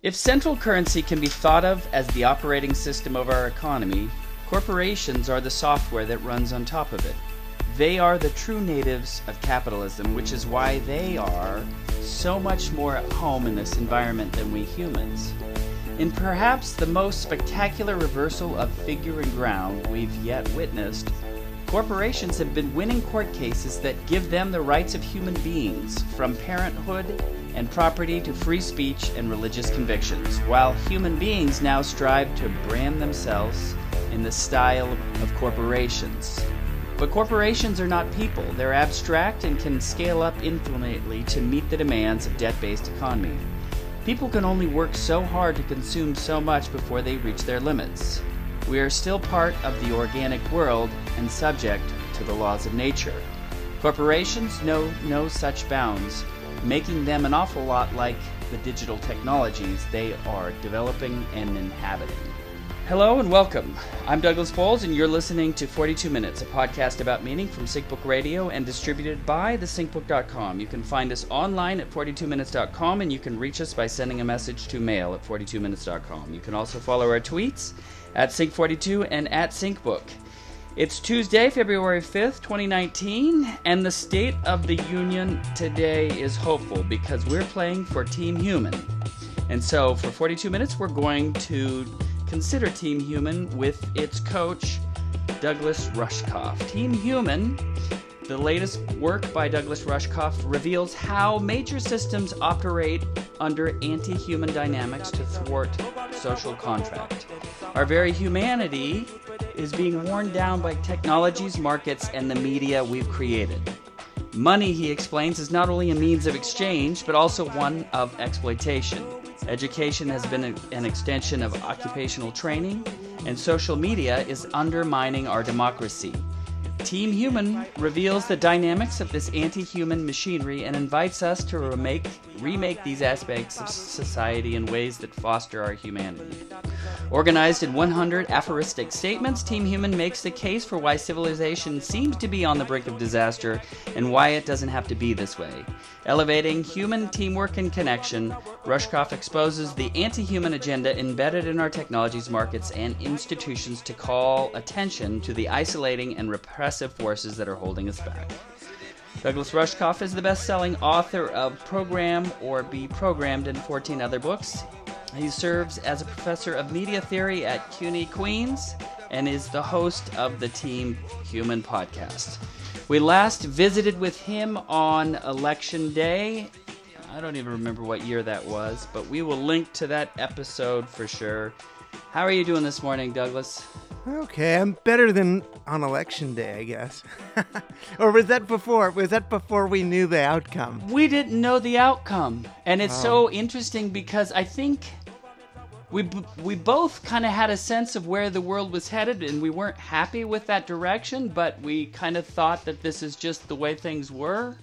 If central currency can be thought of as the operating system of our economy, corporations are the software that runs on top of it. They are the true natives of capitalism, which is why they are so much more at home in this environment than we humans. In perhaps the most spectacular reversal of figure and ground we've yet witnessed, corporations have been winning court cases that give them the rights of human beings, from personhood and property to free speech and religious convictions, while human beings now strive to brand themselves in the style of corporations. But corporations are not people. They're abstract and can scale up infinitely to meet the demands of debt-based economy. People can only work so hard to consume so much before they reach their limits. We are still part of the organic world and subject to the laws of nature. Corporations know no such bounds, making them an awful lot like the digital technologies they are developing and inhabiting. Hello and welcome. I'm Douglas Bowles, and you're listening to 42 Minutes, a podcast about meaning from SyncBook Radio and distributed by thesyncbook.com. You can find us online at 42minutes.com, and you can reach us by sending a message to mail at 42minutes.com. You can also follow our tweets at Sync42 and at SyncBook. It's Tuesday, February 5th, 2019, and the state of the union today is hopeful because we're playing for Team Human. And so, for 42 minutes, we're going to consider Team Human with its coach, Douglas Rushkoff. Team Human, the latest work by Douglas Rushkoff, reveals how major systems operate under anti human dynamics to thwart social contract. Our very humanity is being worn down by technologies, markets, and the media we've created. Money, he explains, is not only a means of exchange, but also one of exploitation. Education has been an extension of occupational training, and social media is undermining our democracy. Team Human reveals the dynamics of this anti human machinery and invites us to remake, remake these aspects of society in ways that foster our humanity. Organized in 100 aphoristic statements, Team Human makes the case for why civilization seems to be on the brink of disaster and why it doesn't have to be this way. Elevating human teamwork and connection, Rushkoff exposes the anti human agenda embedded in our technologies, markets, and institutions to call attention to the isolating and repressive forces that are holding us back. Douglas Rushkoff is the best selling author of Program or Be Programmed and 14 other books. He serves as a professor of media theory at CUNY Queens and is the host of the Team Human podcast. We last visited with him on election day. I don't even remember what year that was, but we will link to that episode for sure. How are you doing this morning, Douglas? Okay, I'm better than on election day, I guess. or was that before? Was that before we knew the outcome? We didn't know the outcome, and it's so oh. interesting because I think we we both kind of had a sense of where the world was headed, and we weren't happy with that direction, but we kind of thought that this is just the way things were.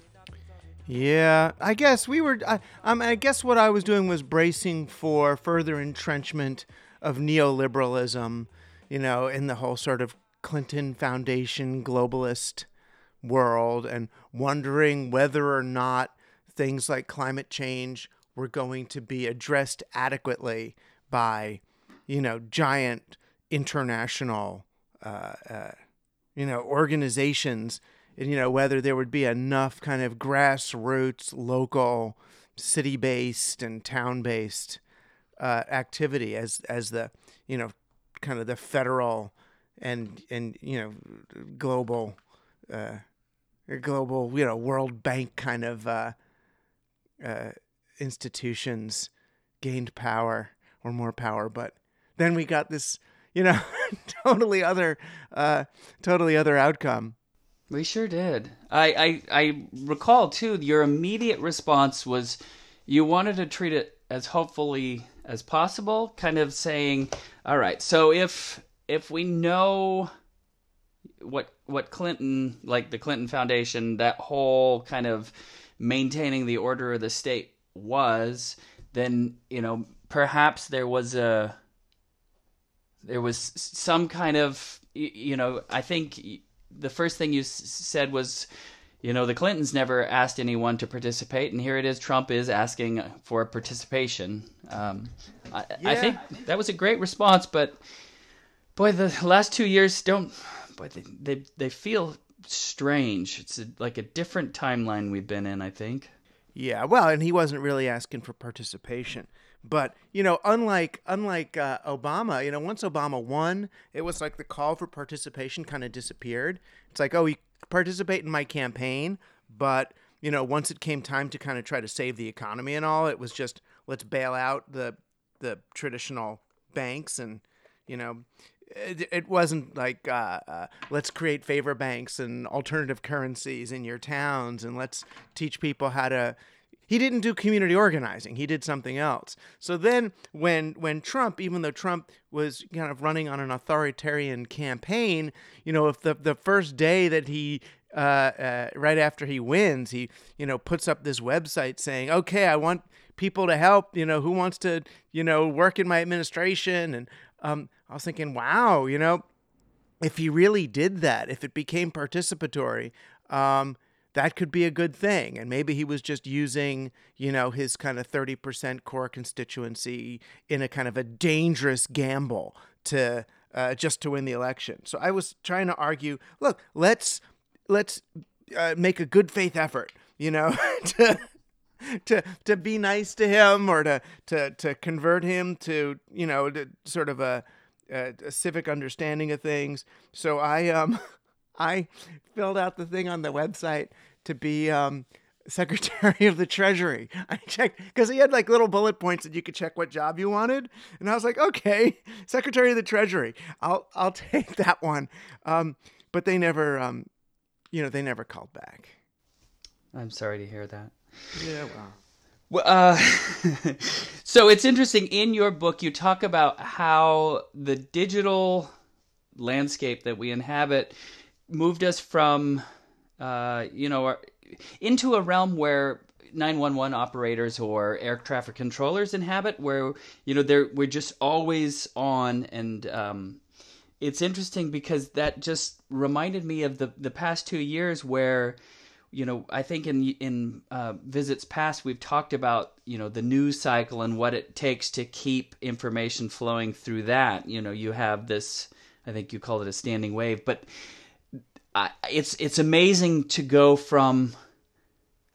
Yeah, I guess we were. I, um, I guess what I was doing was bracing for further entrenchment of neoliberalism, you know, in the whole sort of Clinton Foundation globalist world, and wondering whether or not things like climate change were going to be addressed adequately by, you know, giant international, uh, uh, you know, organizations, and you know whether there would be enough kind of grassroots, local, city-based and town-based uh, activity as as the you know kind of the federal and and you know global uh, global you know World Bank kind of uh, uh, institutions gained power or more power, but then we got this you know totally other uh, totally other outcome. We sure did. I, I I recall too. Your immediate response was you wanted to treat it as hopefully as possible, kind of saying, "All right, so if if we know what what Clinton, like the Clinton Foundation, that whole kind of maintaining the order of the state was, then you know perhaps there was a there was some kind of you know I think the first thing you s- said was you know, the Clintons never asked anyone to participate, and here it is. Trump is asking for participation. Um, I, I think that was a great response, but boy, the last two years don't. Boy, they they, they feel strange. It's a, like a different timeline we've been in. I think. Yeah, well, and he wasn't really asking for participation. But you know, unlike unlike uh, Obama, you know, once Obama won, it was like the call for participation kind of disappeared. It's like, oh, you participate in my campaign, but you know, once it came time to kind of try to save the economy and all, it was just let's bail out the the traditional banks and you know. It, it wasn't like uh, uh, let's create favor banks and alternative currencies in your towns and let's teach people how to he didn't do community organizing he did something else. So then when when trump even though trump was kind of running on an authoritarian campaign you know if the the first day that he uh, uh, right after he wins he you know puts up this website saying okay i want people to help you know who wants to you know work in my administration. And um, i was thinking wow you know if he really did that, if it became participatory, um, that could be a good thing. And maybe he was just using, you know, his kind of 30% core constituency in a kind of a dangerous gamble to uh, just to win the election. So I was trying to argue, look, let's let's uh, make a good faith effort, you know, to to to be nice to him or to to to convert him to you know to sort of a, a, a civic understanding of things. So I um I filled out the thing on the website to be um Secretary of the Treasury. I checked because he had like little bullet points that you could check what job you wanted, and I was like, okay, Secretary of the Treasury. I'll I'll take that one. Um, but they never um, you know, they never called back. I'm sorry to hear that. Yeah, well. Well, uh, so it's interesting. In your book, you talk about how the digital landscape that we inhabit moved us from, uh, you know, into a realm where 911 operators or air traffic controllers inhabit, where you know they're we're just always on, and um, it's interesting because that just reminded me of the the past two years where you know i think in in uh, visits past we've talked about you know the news cycle and what it takes to keep information flowing through that. You know you have this i think you called it a standing wave but I, it's it's amazing to go from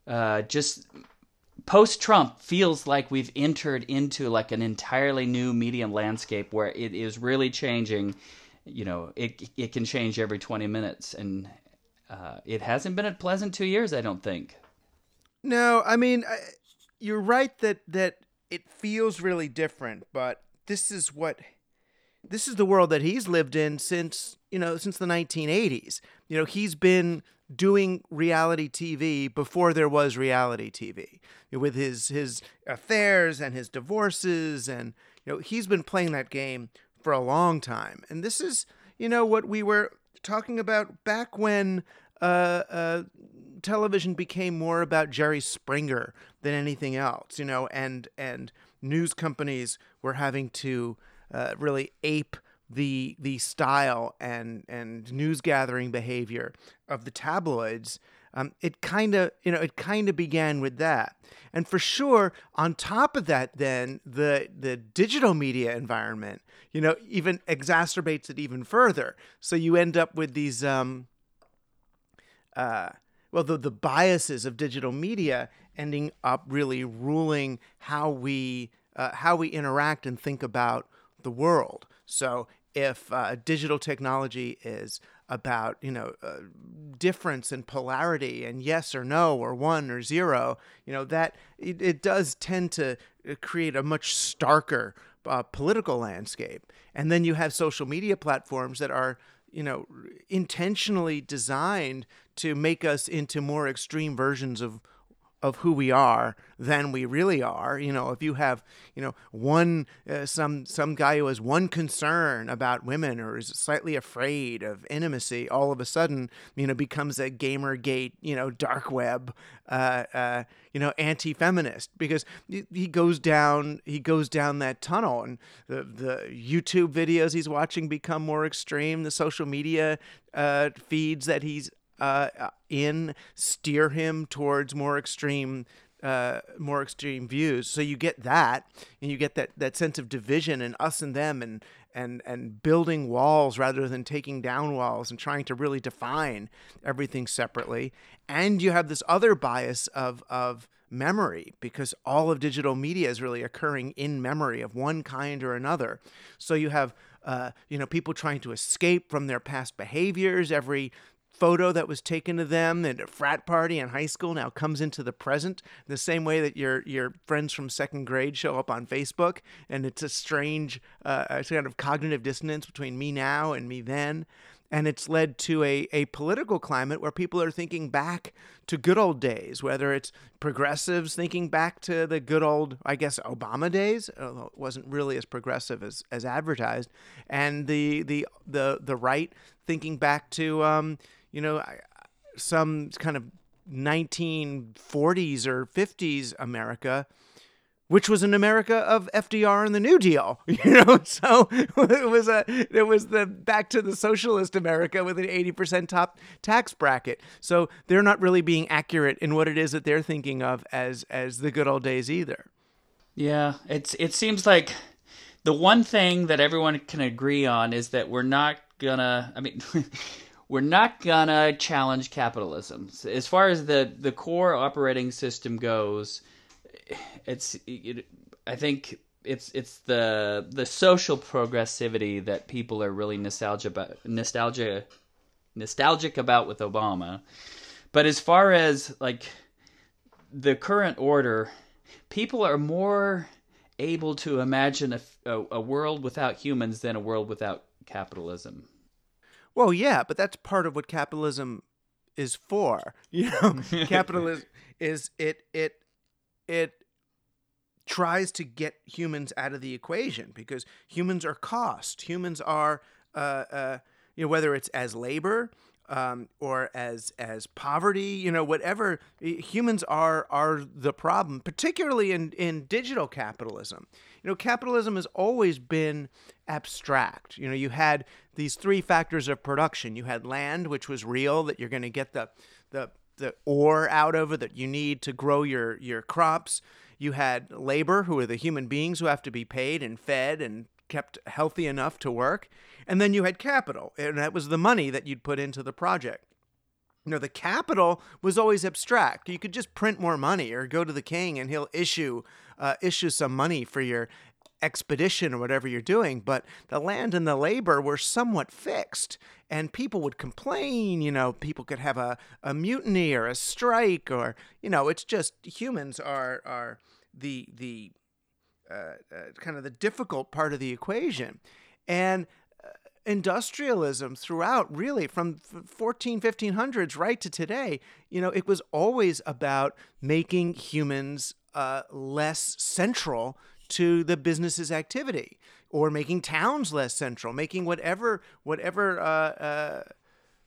uh, just post Trump feels like we've entered into like an entirely new media landscape where it is really changing. You know, it it can change every twenty minutes, and uh, it hasn't been a pleasant two years. I don't think. No, I mean, I, you're right that that it feels really different, but this is what this is the world that he's lived in since, you know, since the 1980s. You know, he's been doing reality TV before there was reality TV with his his affairs and his divorces and you know, he's been playing that game for a long time. And this is, you know, what we were talking about back when uh, uh, television became more about Jerry Springer than anything else, you know, and and news companies were having to uh, really ape the the style and and news gathering behavior of the tabloids. Um, it kind of you know it kind of began with that, and for sure on top of that, then the the digital media environment, you know, even exacerbates it even further. So you end up with these. Um, uh, well, the, the biases of digital media ending up really ruling how we uh, how we interact and think about the world. So if uh, digital technology is about you know uh, difference and polarity and yes or no or one or zero, you know that it, it does tend to uh, create a much starker uh, political landscape. And then you have social media platforms that are you know intentionally designed to make us into more extreme versions of of who we are than we really are. You know, if you have, you know, one uh, some some guy who has one concern about women or is slightly afraid of intimacy, all of a sudden, you know, becomes a gamergate, you know, dark web, uh, uh, you know, anti-feminist because he goes down he goes down that tunnel, and the the YouTube videos he's watching become more extreme. The social media uh, feeds that he's uh, in steer him towards more extreme uh, more extreme views. So you get that, and you get that that sense of division and us and them, and and and building walls rather than taking down walls and trying to really define everything separately. And you have this other bias of of memory because all of digital media is really occurring in memory of one kind or another. So you have uh, you know people trying to escape from their past behaviors. Every photo that was taken of them at a frat party in high school now comes into the present the same way that your your friends from second grade show up on Facebook. And it's a strange uh, kind of cognitive dissonance between me now and me then. And it's led to a, a political climate where people are thinking back to good old days, whether it's progressives thinking back to the good old, I guess, Obama days, although it wasn't really as progressive as, as advertised, and the the the the right thinking back to um, you know, some kind of 1940s or 50s America, which was an America of FDR and the New Deal, you know. So it was a it was the back to the socialist America with an 80% top tax bracket. So they're not really being accurate in what it is that they're thinking of as as the good old days either. Yeah, it's it seems like the one thing that everyone can agree on is that we're not gonna I mean we're not gonna challenge capitalism. As far as the the core operating system goes, it's it, I think it's it's the the social progressivity that people are really nostalgia about, nostalgia nostalgic about with Obama. But as far as like the current order, people are more able to imagine a, a, a world without humans than a world without capitalism. Well, yeah, but that's part of what capitalism is for. You know, capitalism is it it it tries to get humans out of the equation because humans are cost. Humans are uh, uh, you know whether it's as labor um, or as as poverty, you know, whatever. Humans are are the problem, particularly in in digital capitalism. You know, capitalism has always been abstract. You know, you had these three factors of production. You had land, which was real, that you're going to get the the the ore out of it that you need to grow your your crops. You had labor, who are the human beings who have to be paid and fed and kept healthy enough to work. And then you had capital, and that was the money that you'd put into the project. You know, the capital was always abstract. You could just print more money or go to the king and he'll issue uh, issue some money for your expedition or whatever you're doing, but the land and the labor were somewhat fixed. And people would complain, you know, people could have a, a mutiny or a strike, or, you know, it's just humans are, are the, the kind of the difficult part of the equation. And uh, industrialism throughout really from 14 1500s right to today you know it was always about making humans uh, less central to the business's activity or making towns less central making whatever whatever uh, uh,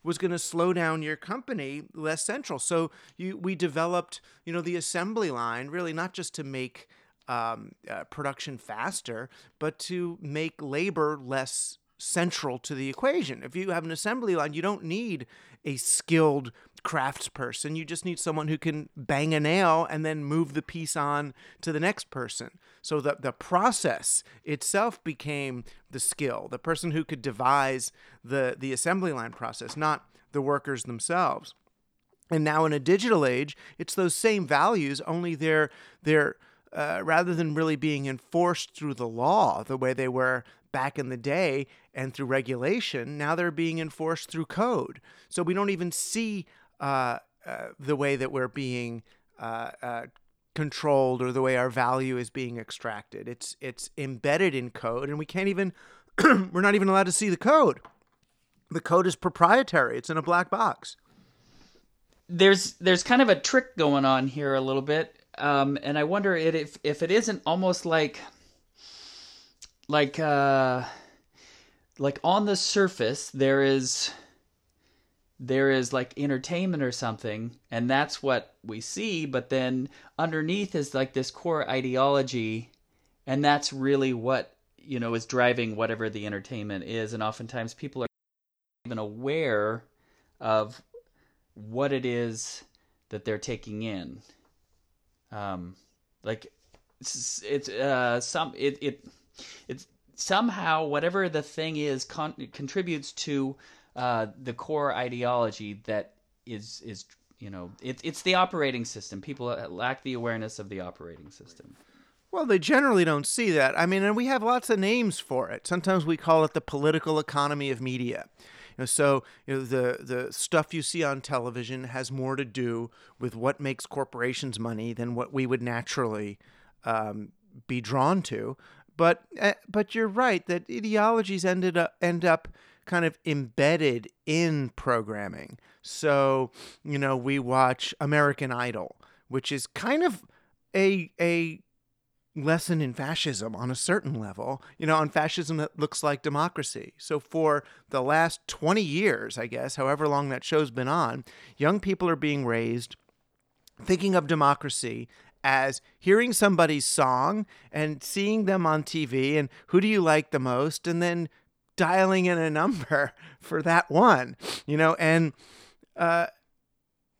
was going to slow down your company less central so you we developed you know the assembly line really not just to make um, uh, production faster, but to make labor less central to the equation. If you have an assembly line, you don't need a skilled craftsperson. You just need someone who can bang a nail and then move the piece on to the next person. So the, the process itself became the skill, the person who could devise the, the assembly line process, not the workers themselves. And now in a digital age, it's those same values, only they're they're uh, rather than really being enforced through the law the way they were back in the day and through regulation, now they're being enforced through code. So we don't even see uh, uh, the way that we're being uh, uh, controlled or the way our value is being extracted. It's it's embedded in code, and we can't even we're not even allowed to see the code. The code is proprietary. It's in a black box. There's there's kind of a trick going on here a little bit um, and I wonder if if it isn't almost like like uh, like on the surface there is there is like entertainment or something and that's what we see but then underneath is like this core ideology and that's really what you know is driving whatever the entertainment is and oftentimes people are even aware of what it is that they're taking in. Um, like it's, it's uh some it it it's somehow whatever the thing is con- contributes to uh, the core ideology that is is you know it's it's the operating system. People lack the awareness of the operating system. Well, they generally don't see that. I mean, and we have lots of names for it. Sometimes we call it the political economy of media. You know, so you know, the the stuff you see on television has more to do with what makes corporations money than what we would naturally um, be drawn to. But uh, but you're right that ideologies ended up end up kind of embedded in programming. So you know, we watch American Idol, which is kind of a a lesson in fascism on a certain level, you know, on fascism that looks like democracy. So for the last 20 years, I guess, however long that show's been on, young people are being raised thinking of democracy as hearing somebody's song and seeing them on TV and who do you like the most and then dialing in a number for that one, you know, and uh,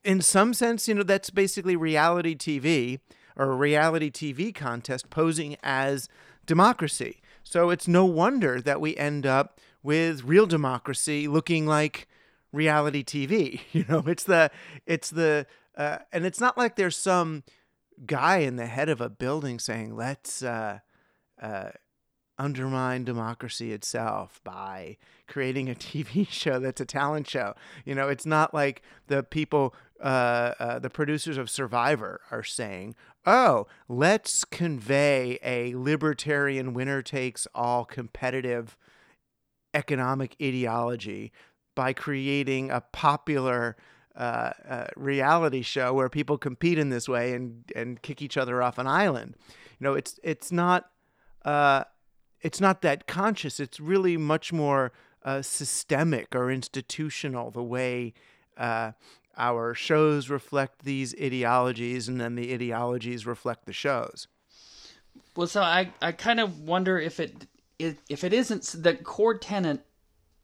in some sense, you know, that's basically reality TV or a reality TV contest posing as democracy. So it's no wonder that we end up with real democracy looking like reality TV. You know, it's the it's the uh, and it's not like there's some guy in the head of a building saying let's uh, uh, undermine democracy itself by creating a TV show that's a talent show. You know, it's not like the people, uh, uh, the producers of Survivor are saying, oh, let's convey a libertarian winner takes all competitive economic ideology by creating a popular uh, uh, reality show where people compete in this way and, and kick each other off an island. You know, it's it's not uh, it's not that conscious. It's really much more systemic or institutional. The way uh, our shows reflect these ideologies, and then the ideologies reflect the shows. Well, so I, I kind of wonder if it if it isn't the core tenant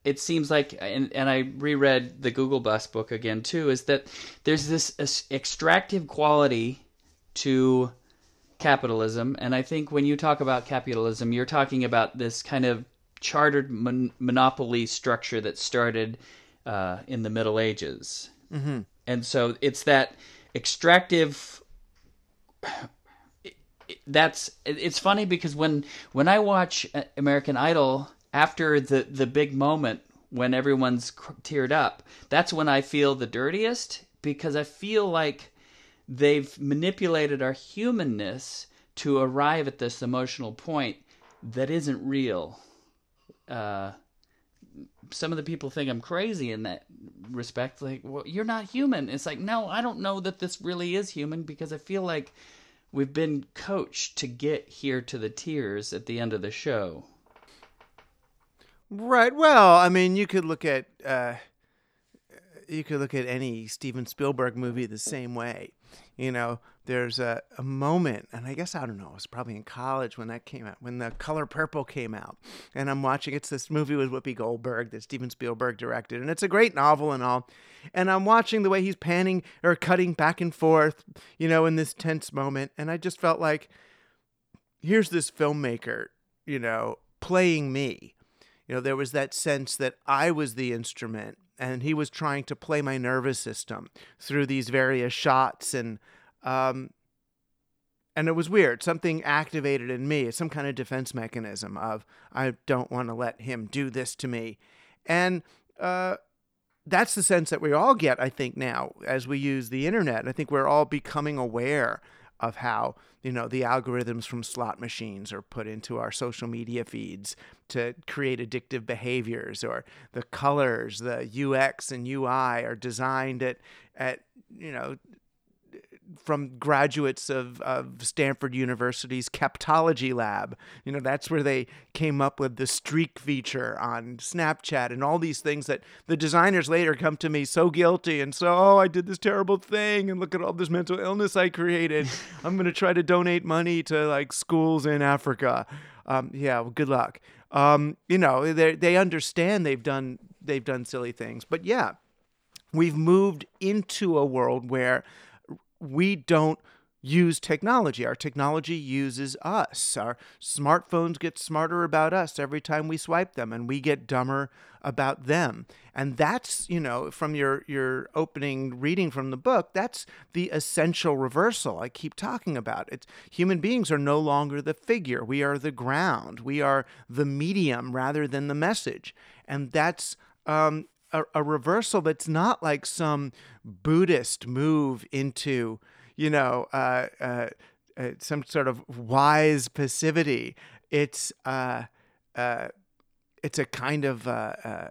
It seems like, and, and I reread the Google Bus book again too, is that there's this extractive quality to capitalism, and I think when you talk about capitalism, you're talking about this kind of chartered mon- monopoly structure that started uh, in the Middle Ages, mm-hmm. and so it's that extractive. That's it's funny because when when I watch American Idol after the the big moment when everyone's teared up, that's when I feel the dirtiest because I feel like they've manipulated our humanness to arrive at this emotional point that isn't real. Uh, some of the people think I'm crazy in that respect. Like, well, you're not human. It's like, no, I don't know that this really is human because I feel like we've been coached to get here to the tears at the end of the show. Right. Well, I mean, you could look at uh, you could look at any Steven Spielberg movie the same way. You know, there's a, a moment, and I guess I don't know, it was probably in college when that came out, when the Color Purple came out. And I'm watching it's this movie with Whoopi Goldberg that Steven Spielberg directed, and it's a great novel and all. And I'm watching the way he's panning or cutting back and forth, you know, in this tense moment, and I just felt like here's this filmmaker, you know, playing me. You know, there was that sense that I was the instrument and he was trying to play my nervous system through these various shots and um, and it was weird. Something activated in me some kind of defense mechanism of i don't want to let him do this to me. And uh, that's the sense that we all get i think now as we use the internet. I think we're all becoming aware of how you know the algorithms from slot machines are put into our social media feeds to create addictive behaviors or the colors the ux and ui are designed at at you know from graduates of, of Stanford University's Captology Lab. You know, that's where they came up with the streak feature on Snapchat and all these things that the designers later come to me so guilty and so, oh, I did this terrible thing and look at all this mental illness I created. I'm going to try to donate money to like schools in Africa. Um, yeah, well, good luck. Um, you know, they they understand they've done they've done silly things, but yeah, we've moved into a world where we don't use technology. Our technology uses us. Our smartphones get smarter about us every time we swipe them, and we get dumber about them. And that's, you know, from your your opening reading from the book, that's the essential reversal I keep talking about. It's human beings are no longer the figure. We are the ground. We are the medium rather than the message. And that's um, a, a reversal that's not like some Buddhist move into you know, uh, uh, uh, some sort of wise passivity. It's uh, uh, it's a kind of uh,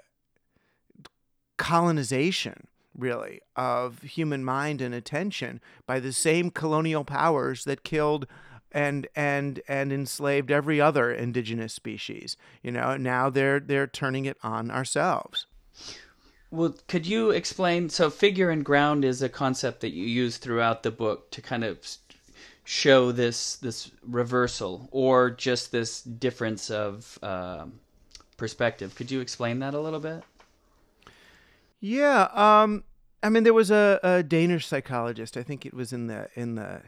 colonization, really, of human mind and attention by the same colonial powers that killed and and and enslaved every other indigenous species. You know, now they're they're turning it on ourselves. Well, could you explain? So, figure and ground is a concept that you use throughout the book to kind of show this this reversal or just this difference of uh, perspective. Could you explain that a little bit? Yeah, um, I mean, there was a, a Danish psychologist. I think it was in the in the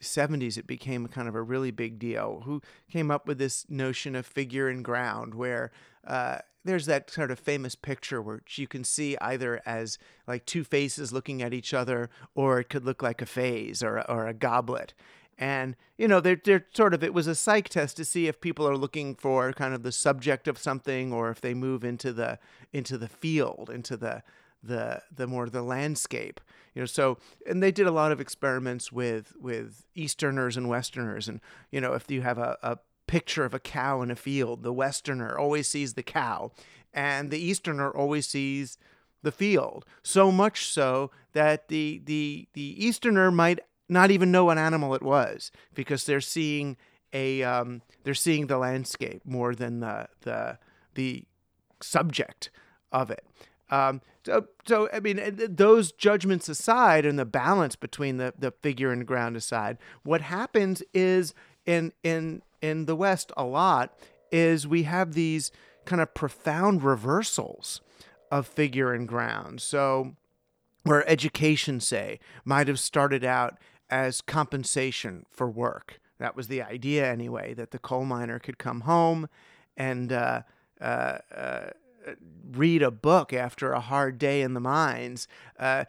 70s. It became kind of a really big deal. Who came up with this notion of figure and ground, where uh, there's that sort of famous picture where you can see either as like two faces looking at each other, or it could look like a phase or or a goblet. And you know, they're they're sort of it was a psych test to see if people are looking for kind of the subject of something, or if they move into the into the field, into the the the more the landscape you know so and they did a lot of experiments with with easterners and westerners and you know if you have a, a picture of a cow in a field. The Westerner always sees the cow, and the Easterner always sees the field. So much so that the the the Easterner might not even know what animal it was because they're seeing a um, they're seeing the landscape more than the the the subject of it. Um, so, so I mean, those judgments aside, and the balance between the the figure and ground aside, what happens is in in in the West a lot is we have these kind of profound reversals of figure and ground. So, where education, say, might have started out as compensation for work. That was the idea, anyway, that the coal miner could come home and uh, uh, uh, read a book after a hard day in the mines. Uh,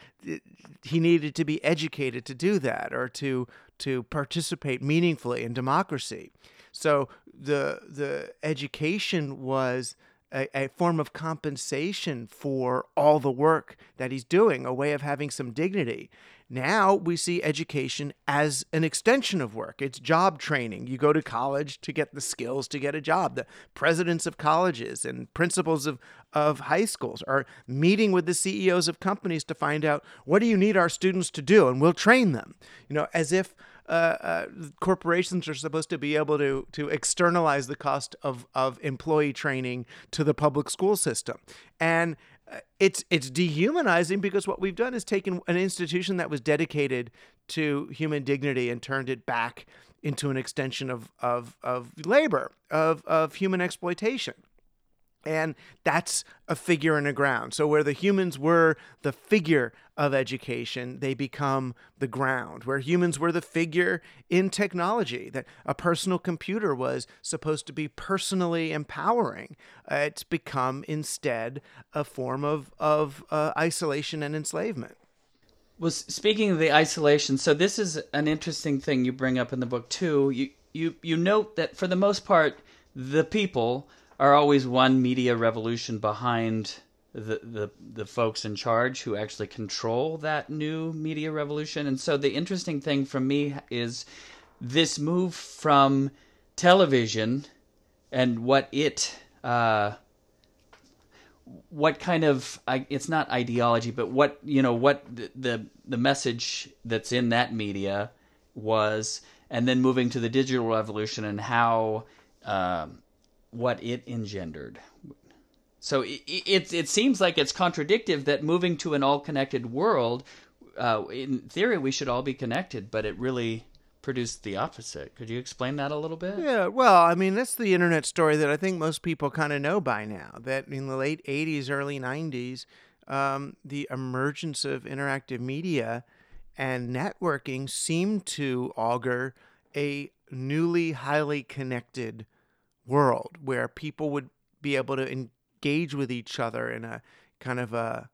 he needed to be educated to do that or to to participate meaningfully in democracy. So the the education was a, a, form of compensation for all the work that he's doing, a way of having some dignity. Now we see education as an extension of work. It's job training. You go to college to get the skills to get a job. The presidents of colleges and principals of, of high schools are meeting with the CEOs of companies to find out what do you need our students to do, and we'll train them. You know, as if uh, uh, corporations are supposed to be able to to externalize the cost of of employee training to the public school system, and uh, it's it's dehumanizing because what we've done is taken an institution that was dedicated to human dignity and turned it back into an extension of of of labor of of human exploitation. And that's a figure in the ground. So, where the humans were the figure of education, they become the ground. Where humans were the figure in technology, that a personal computer was supposed to be personally empowering, uh, it's become instead a form of, of uh, isolation and enslavement. Well, speaking of the isolation, so this is an interesting thing you bring up in the book, too. You, you, you note that for the most part, the people are always one media revolution behind the, the the folks in charge who actually control that new media revolution. And so the interesting thing for me is this move from television and what it uh, what kind of it's not ideology, but what you know what the, the message that's in that media was, and then moving to the digital revolution and how. Um, what it engendered. So it, it, it seems like it's contradictive that moving to an all connected world, uh, in theory, we should all be connected, but it really produced the opposite. Could you explain that a little bit? Yeah, well, I mean, that's the internet story that I think most people kind of know by now. That in the late 80s, early 90s, um, the emergence of interactive media and networking seemed to augur a newly highly connected world where people would be able to engage with each other in a kind of a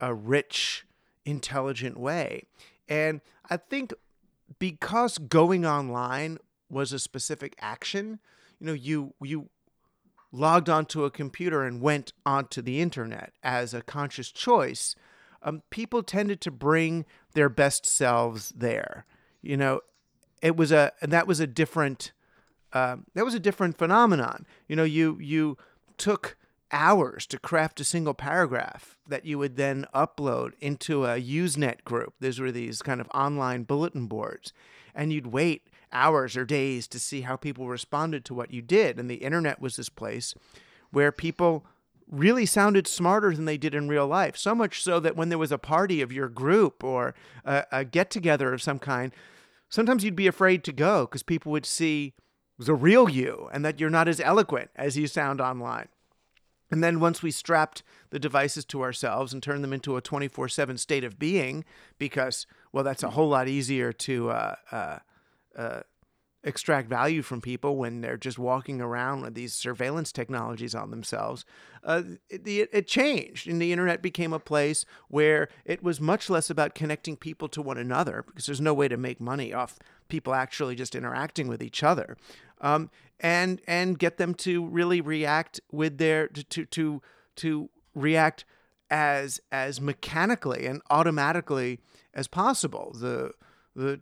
a rich, intelligent way. And I think because going online was a specific action, you know, you you logged onto a computer and went onto the internet as a conscious choice, um, people tended to bring their best selves there. You know, it was a that was a different uh, that was a different phenomenon. You know, you you took hours to craft a single paragraph that you would then upload into a Usenet group. These were these kind of online bulletin boards, and you'd wait hours or days to see how people responded to what you did. And the internet was this place where people really sounded smarter than they did in real life. So much so that when there was a party of your group or a, a get together of some kind, sometimes you'd be afraid to go because people would see the real you and that you're not as eloquent as you sound online. And then once we strapped the devices to ourselves and turned them into a 24 7 state of being, because, well, that's a whole lot easier to uh, uh, uh, extract value from people when they're just walking around with these surveillance technologies on themselves. Uh, it, it, changed, and the internet became a place where it was much less about connecting people to one another because there's no way to make money off people actually just interacting with each other, um, and and get them to really react with their to to to, react as as mechanically and automatically as possible. The the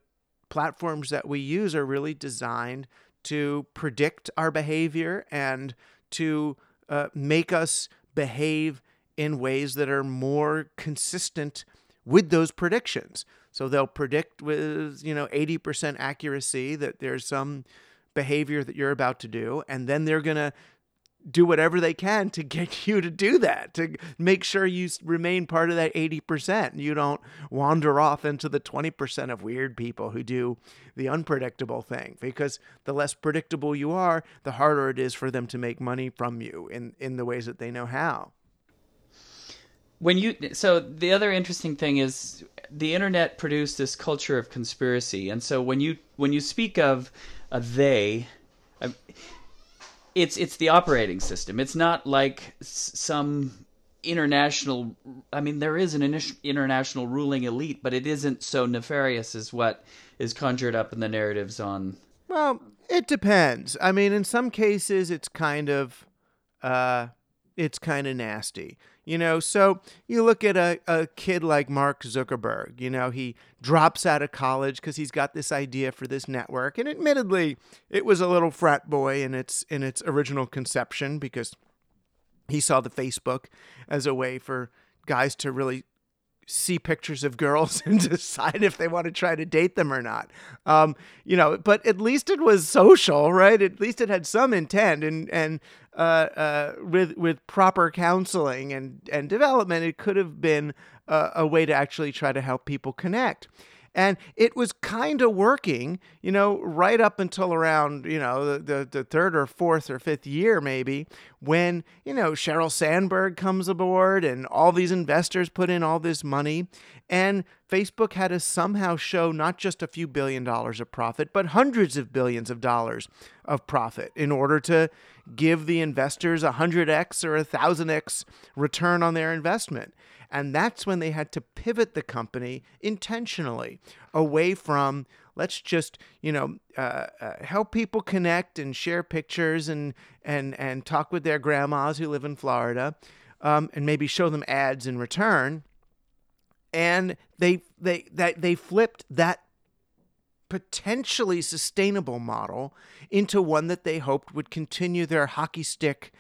platforms that we use are really designed to predict our behavior and to uh, make us behave in ways that are more consistent with those predictions. So they'll predict with, you know, 80% accuracy that there's some behavior that you're about to do and then they're going to do whatever they can to get you to do that, to make sure you remain part of that 80%. and You don't wander off into the 20% of weird people who do the unpredictable thing. Because the less predictable you are, the harder it is for them to make money from you in, in the ways that they know how. When you so the other interesting thing is the internet produced this culture of conspiracy, and so when you when you speak of a they, it's it's the operating system. It's not like some international. I mean, there is an international ruling elite, but it isn't so nefarious as what is conjured up in the narratives on. Well, it depends. I mean, in some cases, it's kind of, uh, it's kind of nasty. You know, so you look at a, a kid like Mark Zuckerberg, you know, he drops out of college because he's got this idea for this network. And admittedly, it was a little frat boy in its in its original conception because he saw the Facebook as a way for guys to really see pictures of girls and decide if they want to try to date them or not. Um, you know, but at least it was social, right? At least it had some intent, and and uh, uh, with with proper counseling and and development, it could have been a, a way to actually try to help people connect. And it was kind of working, you know, right up until around, you know, the, the, the, third or fourth or fifth year, maybe, when, you know, Sheryl Sandberg comes aboard and all these investors put in all this money. And Facebook had to somehow show not just a few billion dollars of profit, but hundreds of billions of dollars of profit in order to give the investors a 100x or a 1000x return on their investment. And that's when they had to pivot the company intentionally away from let's just you know uh, uh, help people connect and share pictures and and and talk with their grandmas who live in Florida, um, and maybe show them ads in return. And they they that they flipped that potentially sustainable model into one that they hoped would continue their hockey stick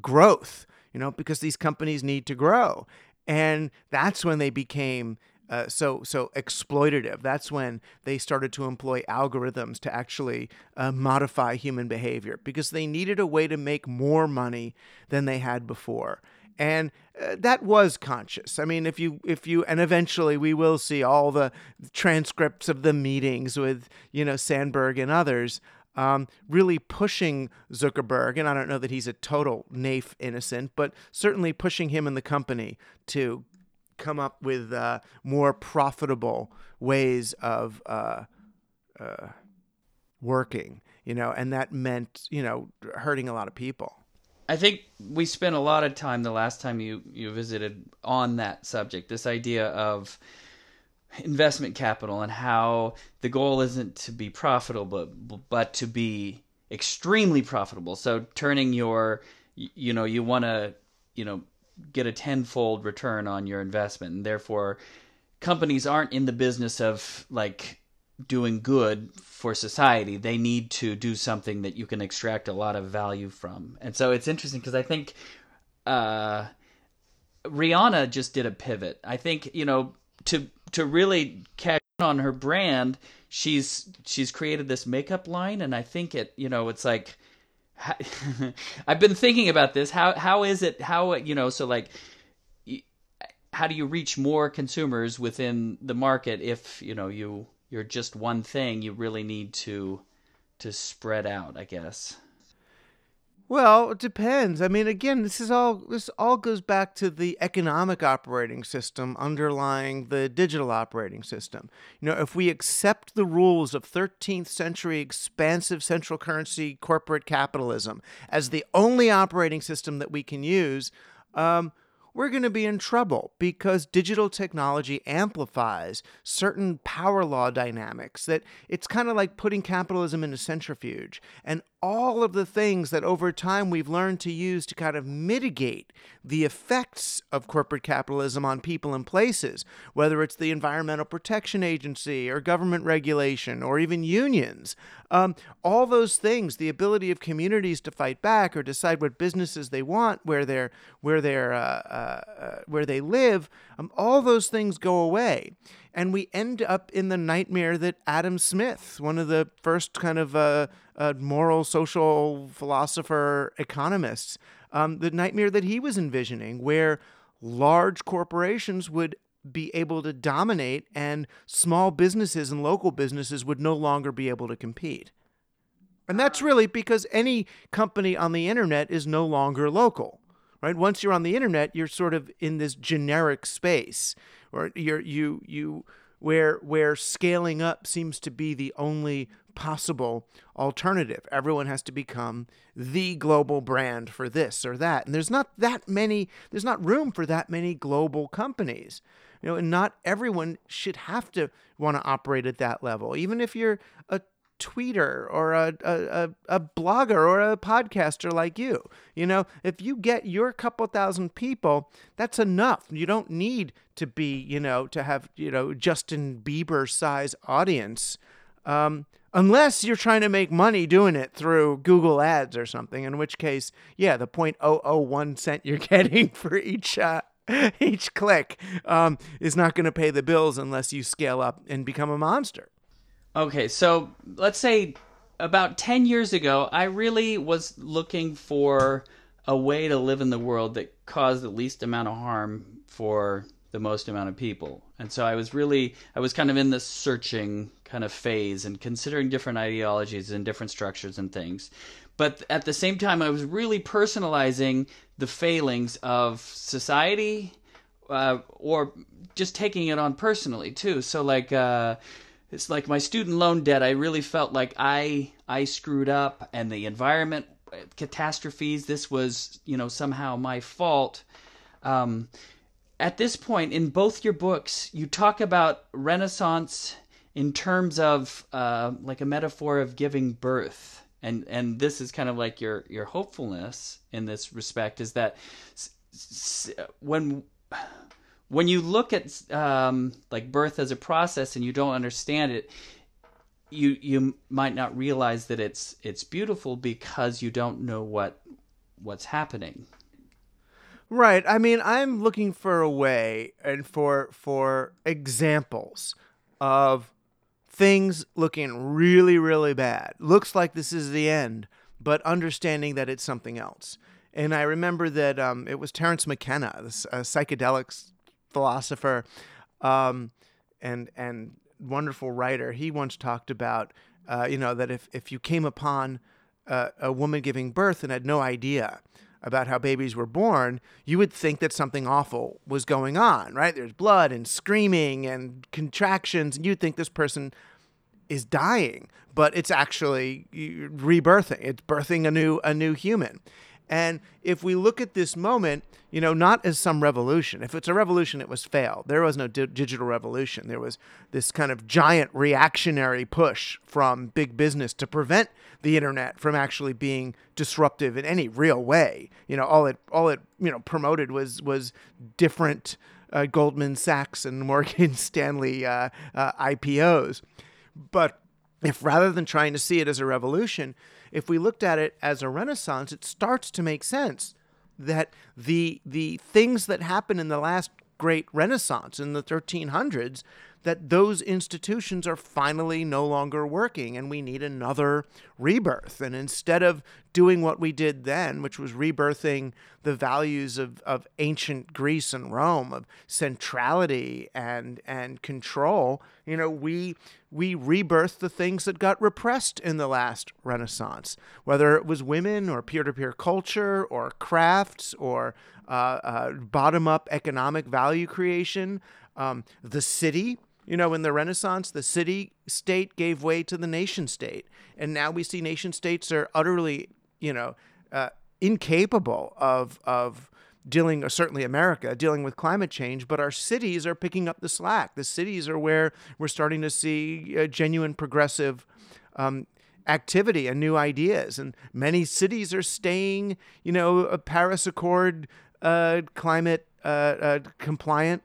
growth you know because these companies need to grow and that's when they became uh, so so exploitative. That's when they started to employ algorithms to actually uh, modify human behavior because they needed a way to make more money than they had before. And uh, that was conscious. I mean, if you if you and eventually we will see all the transcripts of the meetings with you know Sandberg and others um, really pushing Zuckerberg, and I don't know that he's a total naif innocent, but certainly pushing him and the company to come up with uh, more profitable ways of uh, uh, working, you know, and that meant, you know, hurting a lot of people. I think we spent a lot of time the last time you, you visited on that subject, this idea of investment capital and how the goal isn't to be profitable but, but to be extremely profitable. So turning your you know, you want to, you know, get a tenfold return on your investment and therefore companies aren't in the business of like doing good for society. They need to do something that you can extract a lot of value from. And so it's interesting because I think uh, Rihanna just did a pivot. I think, you know, to to really cash on her brand, she's she's created this makeup line and I think it, you know, it's like I've been thinking about this. How how is it how you know, so like how do you reach more consumers within the market if, you know, you you're just one thing, you really need to to spread out, I guess. Well, it depends. I mean, again, this is all this all goes back to the economic operating system underlying the digital operating system. You know, if we accept the rules of 13th century expansive central currency corporate capitalism as the only operating system that we can use, um, we're going to be in trouble because digital technology amplifies certain power law dynamics that it's kind of like putting capitalism in a centrifuge and all of the things that over time we've learned to use to kind of mitigate the effects of corporate capitalism on people and places, whether it's the Environmental Protection Agency or government regulation or even unions. Um, all those things, the ability of communities to fight back or decide what businesses they want, where they're where they're uh, uh, uh, where they live, um, all those things go away and we end up in the nightmare that Adam Smith, one of the first kind of uh, uh, moral social philosopher economists, um, the nightmare that he was envisioning, where large corporations would be able to dominate and small businesses and local businesses would no longer be able to compete. And that's really because any company on the internet is no longer local, right? Once you're on the internet, you're sort of in this generic space or you're you you where where scaling up seems to be the only possible alternative. Everyone has to become the global brand for this or that. And there's not that many there's not room for that many global companies. You know, and not everyone should have to want to operate at that level. Even if you're a tweeter or a, a, a, blogger or a podcaster like you. You know, if you get your couple thousand people, that's enough. You don't need to be, you know, to have, you know, Justin Bieber size audience. Um, unless you're trying to make money doing it through Google Ads or something, in which case, yeah, the 0.001 cent you're getting for each uh, each click um, is not going to pay the bills unless you scale up and become a monster. Okay, so let's say about 10 years ago, I really was looking for a way to live in the world that caused the least amount of harm for the most amount of people. And so I was really, I was kind of in this searching kind of phase and considering different ideologies and different structures and things. But at the same time, I was really personalizing the failings of society uh, or just taking it on personally too. So, like, uh, it's like my student loan debt. I really felt like I I screwed up, and the environment catastrophes. This was you know somehow my fault. Um, at this point in both your books, you talk about Renaissance in terms of uh, like a metaphor of giving birth, and and this is kind of like your your hopefulness in this respect is that when when you look at um, like birth as a process and you don't understand it, you you might not realize that it's it's beautiful because you don't know what what's happening. Right. I mean, I'm looking for a way and for for examples of things looking really really bad. Looks like this is the end, but understanding that it's something else. And I remember that um, it was Terence McKenna, uh, psychedelics philosopher um, and and wonderful writer. He once talked about uh, you know that if if you came upon uh, a woman giving birth and had no idea about how babies were born, you would think that something awful was going on, right? There's blood and screaming and contractions, and you'd think this person is dying, but it's actually rebirthing. It's birthing a new a new human. And if we look at this moment, you know, not as some revolution. If it's a revolution, it was failed. There was no di- digital revolution. There was this kind of giant reactionary push from big business to prevent the internet from actually being disruptive in any real way. You know, all it all it you know promoted was was different uh, Goldman Sachs and Morgan Stanley uh, uh, IPOs. But if rather than trying to see it as a revolution, if we looked at it as a renaissance, it starts to make sense that the the things that happened in the last great renaissance in the 1300s that those institutions are finally no longer working and we need another rebirth. And instead of doing what we did then, which was rebirthing the values of, of ancient Greece and Rome, of centrality and and control, you know, we we rebirthed the things that got repressed in the last Renaissance, whether it was women or peer-to-peer culture or crafts or uh, uh, bottom-up economic value creation. Um, the city you know, in the Renaissance, the city state gave way to the nation state. And now we see nation states are utterly, you know, uh, incapable of, of dealing, or certainly America, dealing with climate change, but our cities are picking up the slack. The cities are where we're starting to see uh, genuine progressive um, activity and new ideas. And many cities are staying, you know, a Paris Accord uh, climate uh, uh, compliant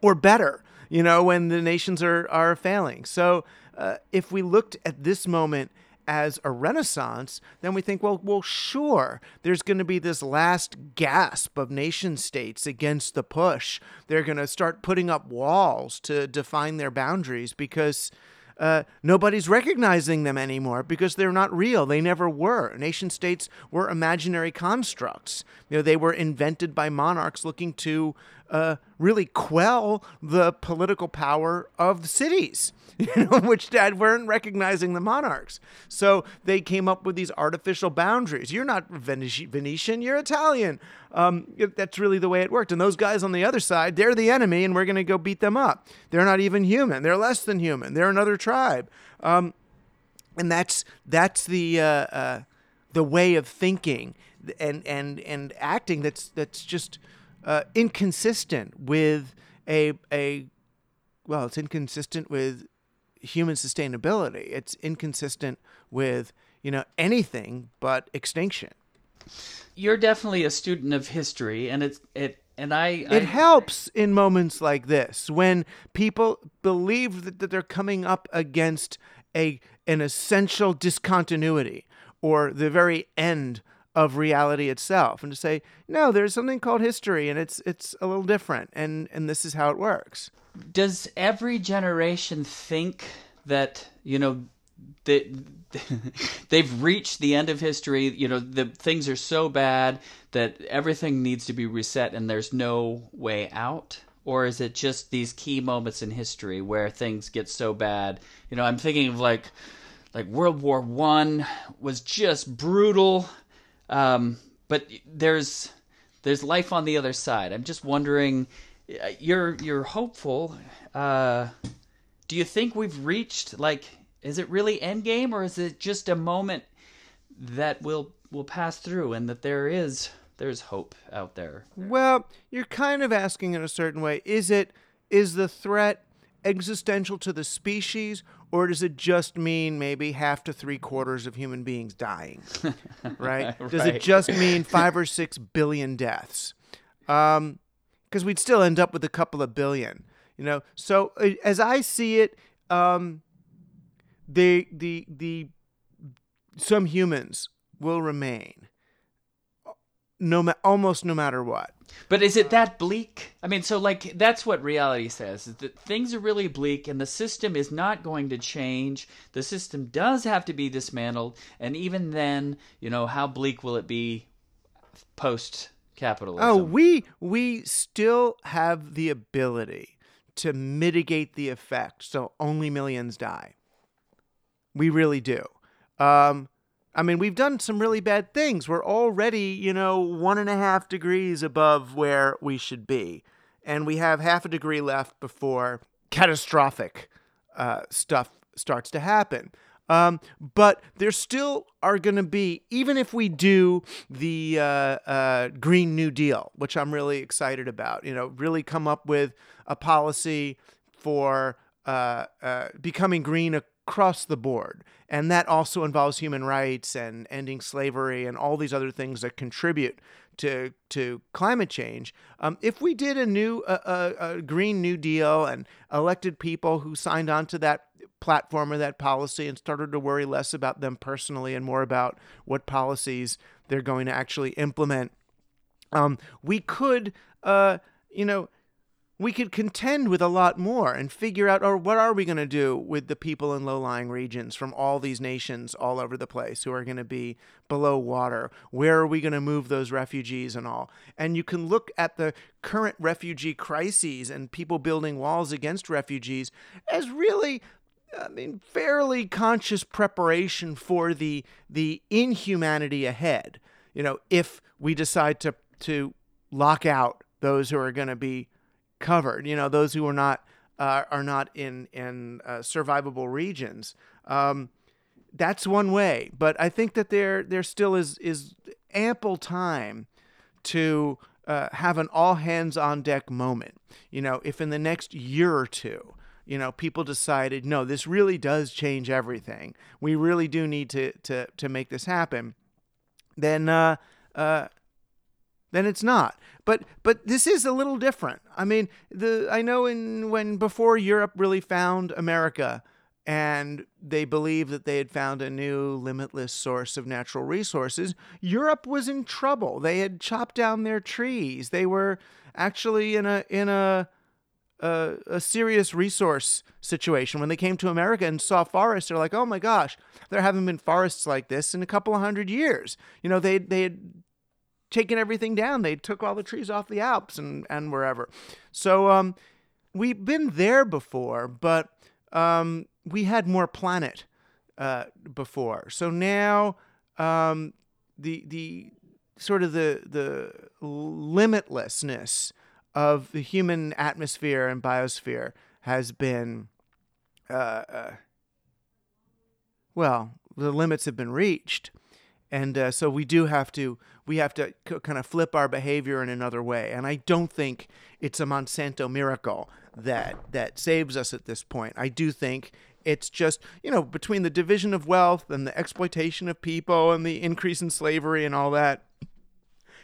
or better you know, when the nations are, are failing. So uh, if we looked at this moment as a renaissance, then we think, well, well, sure, there's going to be this last gasp of nation states against the push. They're going to start putting up walls to define their boundaries because uh, nobody's recognizing them anymore because they're not real. They never were. Nation states were imaginary constructs. You know, they were invented by monarchs looking to uh, really quell the political power of the cities, you know, which dad weren't recognizing the monarchs. So they came up with these artificial boundaries. You're not Venetian, you're Italian. Um, that's really the way it worked. And those guys on the other side, they're the enemy, and we're going to go beat them up. They're not even human. They're less than human. They're another tribe. Um, and that's that's the uh, uh, the way of thinking and and and acting that's that's just uh, inconsistent with a a well, it's inconsistent with human sustainability. It's inconsistent with you know anything but extinction. You're definitely a student of history, and it's it and I, I, it helps in moments like this when people believe that, that they're coming up against a an essential discontinuity or the very end of reality itself and to say no there's something called history and it's it's a little different and and this is how it works. Does every generation think that you know that they've reached the end of history you know the things are so bad that everything needs to be reset and there's no way out? Or is it just these key moments in history where things get so bad? You know i'm thinking of like like world war one was just brutal um, but there's there's life on the other side. I'm just wondering. Uh, you're you're hopeful. Uh, do you think we've reached like? Is it really endgame, or is it just a moment that will will pass through, and that there is there's hope out there? Well, you're kind of asking in a certain way. Is it is the threat existential to the species, or does it just mean maybe half to three quarters of human beings dying? right? Does it just mean five or six billion deaths? Because um, we'd still end up with a couple of billion, you know. So uh, as I see it, um, the the the some humans will remain, no ma- almost no matter what. But is it that bleak? I mean, so like that's what reality says is that things are really bleak and the system is not going to change. The system does have to be dismantled, and even then, you know, how bleak will it be post capitalism? Oh, we we still have the ability to mitigate the effect so only millions die. We really do. Um, I mean, we've done some really bad things. We're already, you know, one and a half degrees above where we should be. And we have half a degree left before catastrophic uh, stuff starts to happen. Um, but there still are going to be, even if we do the uh, uh, Green New Deal, which I'm really excited about, you know, really come up with a policy for uh, uh becoming green across the board. And that also involves human rights and ending slavery and all these other things that contribute to to climate change. Um, if we did a new a, Green New Deal and elected people who signed on to that platform or that policy and started to worry less about them personally and more about what policies they're going to actually implement, um, we could, uh, you know, we could contend with a lot more and figure out or what are we going to do with the people in low-lying regions from all these nations all over the place who are going to be below water where are we going to move those refugees and all and you can look at the current refugee crises and people building walls against refugees as really I mean, fairly conscious preparation for the the inhumanity ahead. You know, if we decide to to lock out those who are going to be covered. You know, those who are not uh, are not in in uh, survivable regions. Um, that's one way, but I think that there there still is is ample time to uh, have an all hands on deck moment. You know, if in the next year or two, you know, people decided, no, this really does change everything. We really do need to to to make this happen. Then uh, uh, then it's not. But but this is a little different. I mean, the I know in when before Europe really found America and they believed that they had found a new limitless source of natural resources, Europe was in trouble. They had chopped down their trees. They were actually in a in a a, a, serious resource situation. When they came to America and saw forests, they're like, "Oh my gosh, there haven't been forests like this in a couple of hundred years." You know, they they had taken everything down. They took all the trees off the Alps and, and wherever. So um, we've been there before, but um, we had more planet uh, before. So now um, the the sort of the the limitlessness of the human atmosphere and biosphere has been uh, uh, well the limits have been reached and uh, so we do have to we have to c- kind of flip our behavior in another way and i don't think it's a monsanto miracle that that saves us at this point i do think it's just you know between the division of wealth and the exploitation of people and the increase in slavery and all that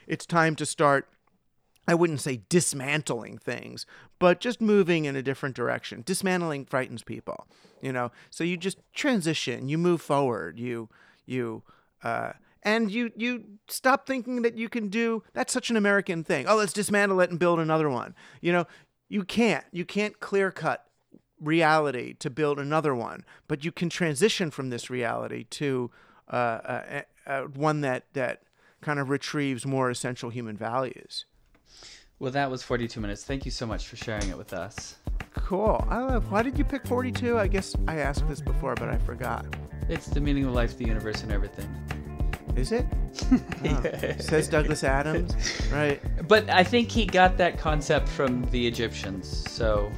it's time to start I wouldn't say dismantling things, but just moving in a different direction. Dismantling frightens people, you know. So you just transition, you move forward, you you uh, and you you stop thinking that you can do that's such an American thing. Oh, let's dismantle it and build another one. You know, you can't. You can't clear cut reality to build another one, but you can transition from this reality to uh, uh, uh, one that that kind of retrieves more essential human values. Well, that was 42 minutes. Thank you so much for sharing it with us. Cool. I love. Why did you pick 42? I guess I asked this before, but I forgot. It's the meaning of life, the universe, and everything. Is it? Oh. Says Douglas Adams, right? But I think he got that concept from the Egyptians. So.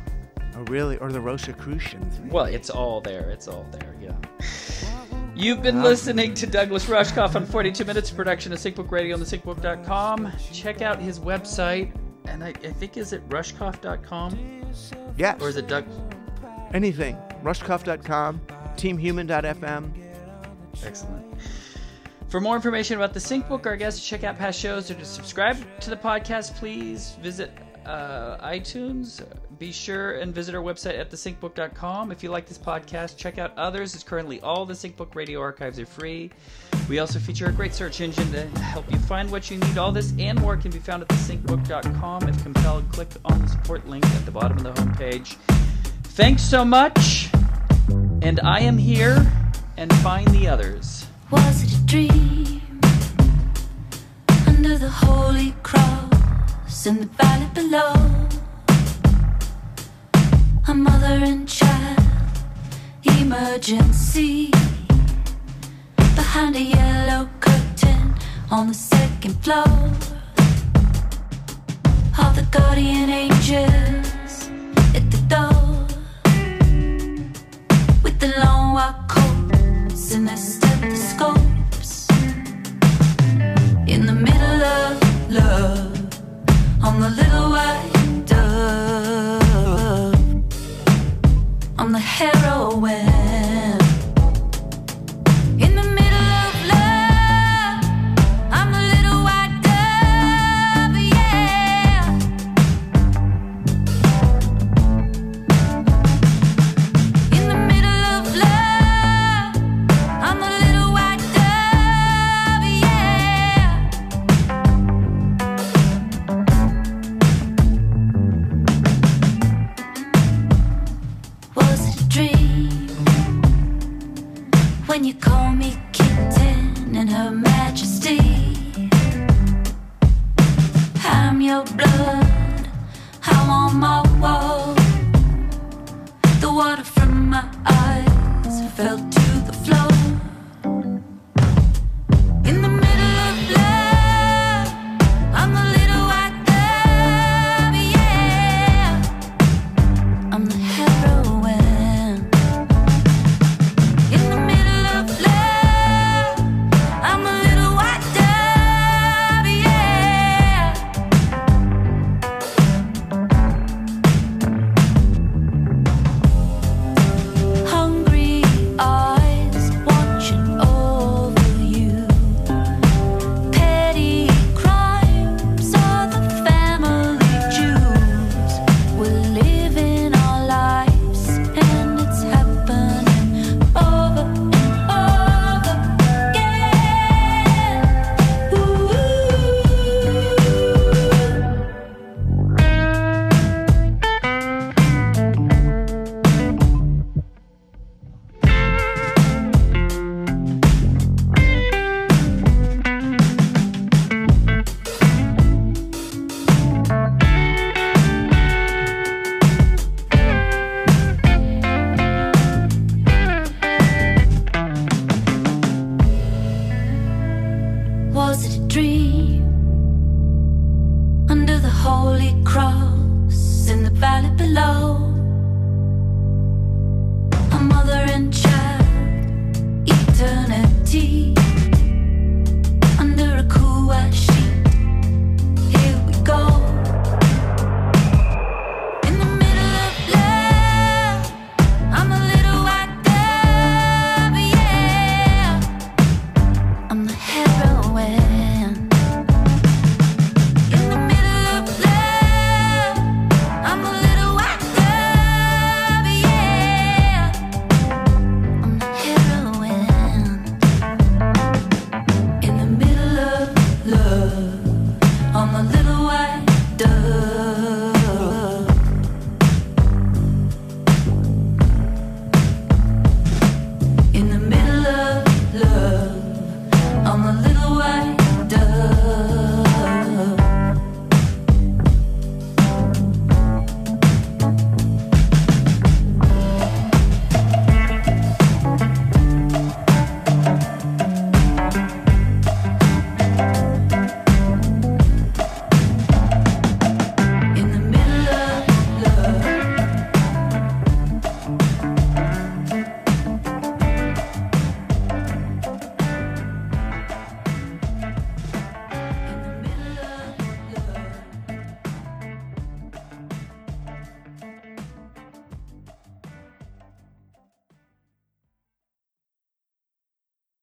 Oh, really? Or the Rosicrucians? Well, it's all there. It's all there. Yeah. You've been listening to Douglas Rushkoff on 42 Minutes production of SyncBook Radio on the SyncBook.com. Check out his website, and I, I think is it Rushkoff.com? Yes. Or is it Doug? Anything. Rushkoff.com, TeamHuman.fm. Excellent. For more information about the Sync SyncBook, our guests, check out past shows, or to subscribe to the podcast, please visit uh, iTunes. Be sure and visit our website at thesyncbook.com. If you like this podcast, check out others. It's currently all the SyncBook radio archives are free. We also feature a great search engine to help you find what you need. All this and more can be found at thesyncbook.com. If compelled, click on the support link at the bottom of the homepage. Thanks so much, and I am here and find the others. Was it a dream? Under the holy cross in the valley below. A mother and child emergency. Behind a yellow curtain on the second floor. All the guardian angels at the door the long walk coats and I stethoscopes in the middle of love on the little white dove on the heroin. my eyes fell to the floor.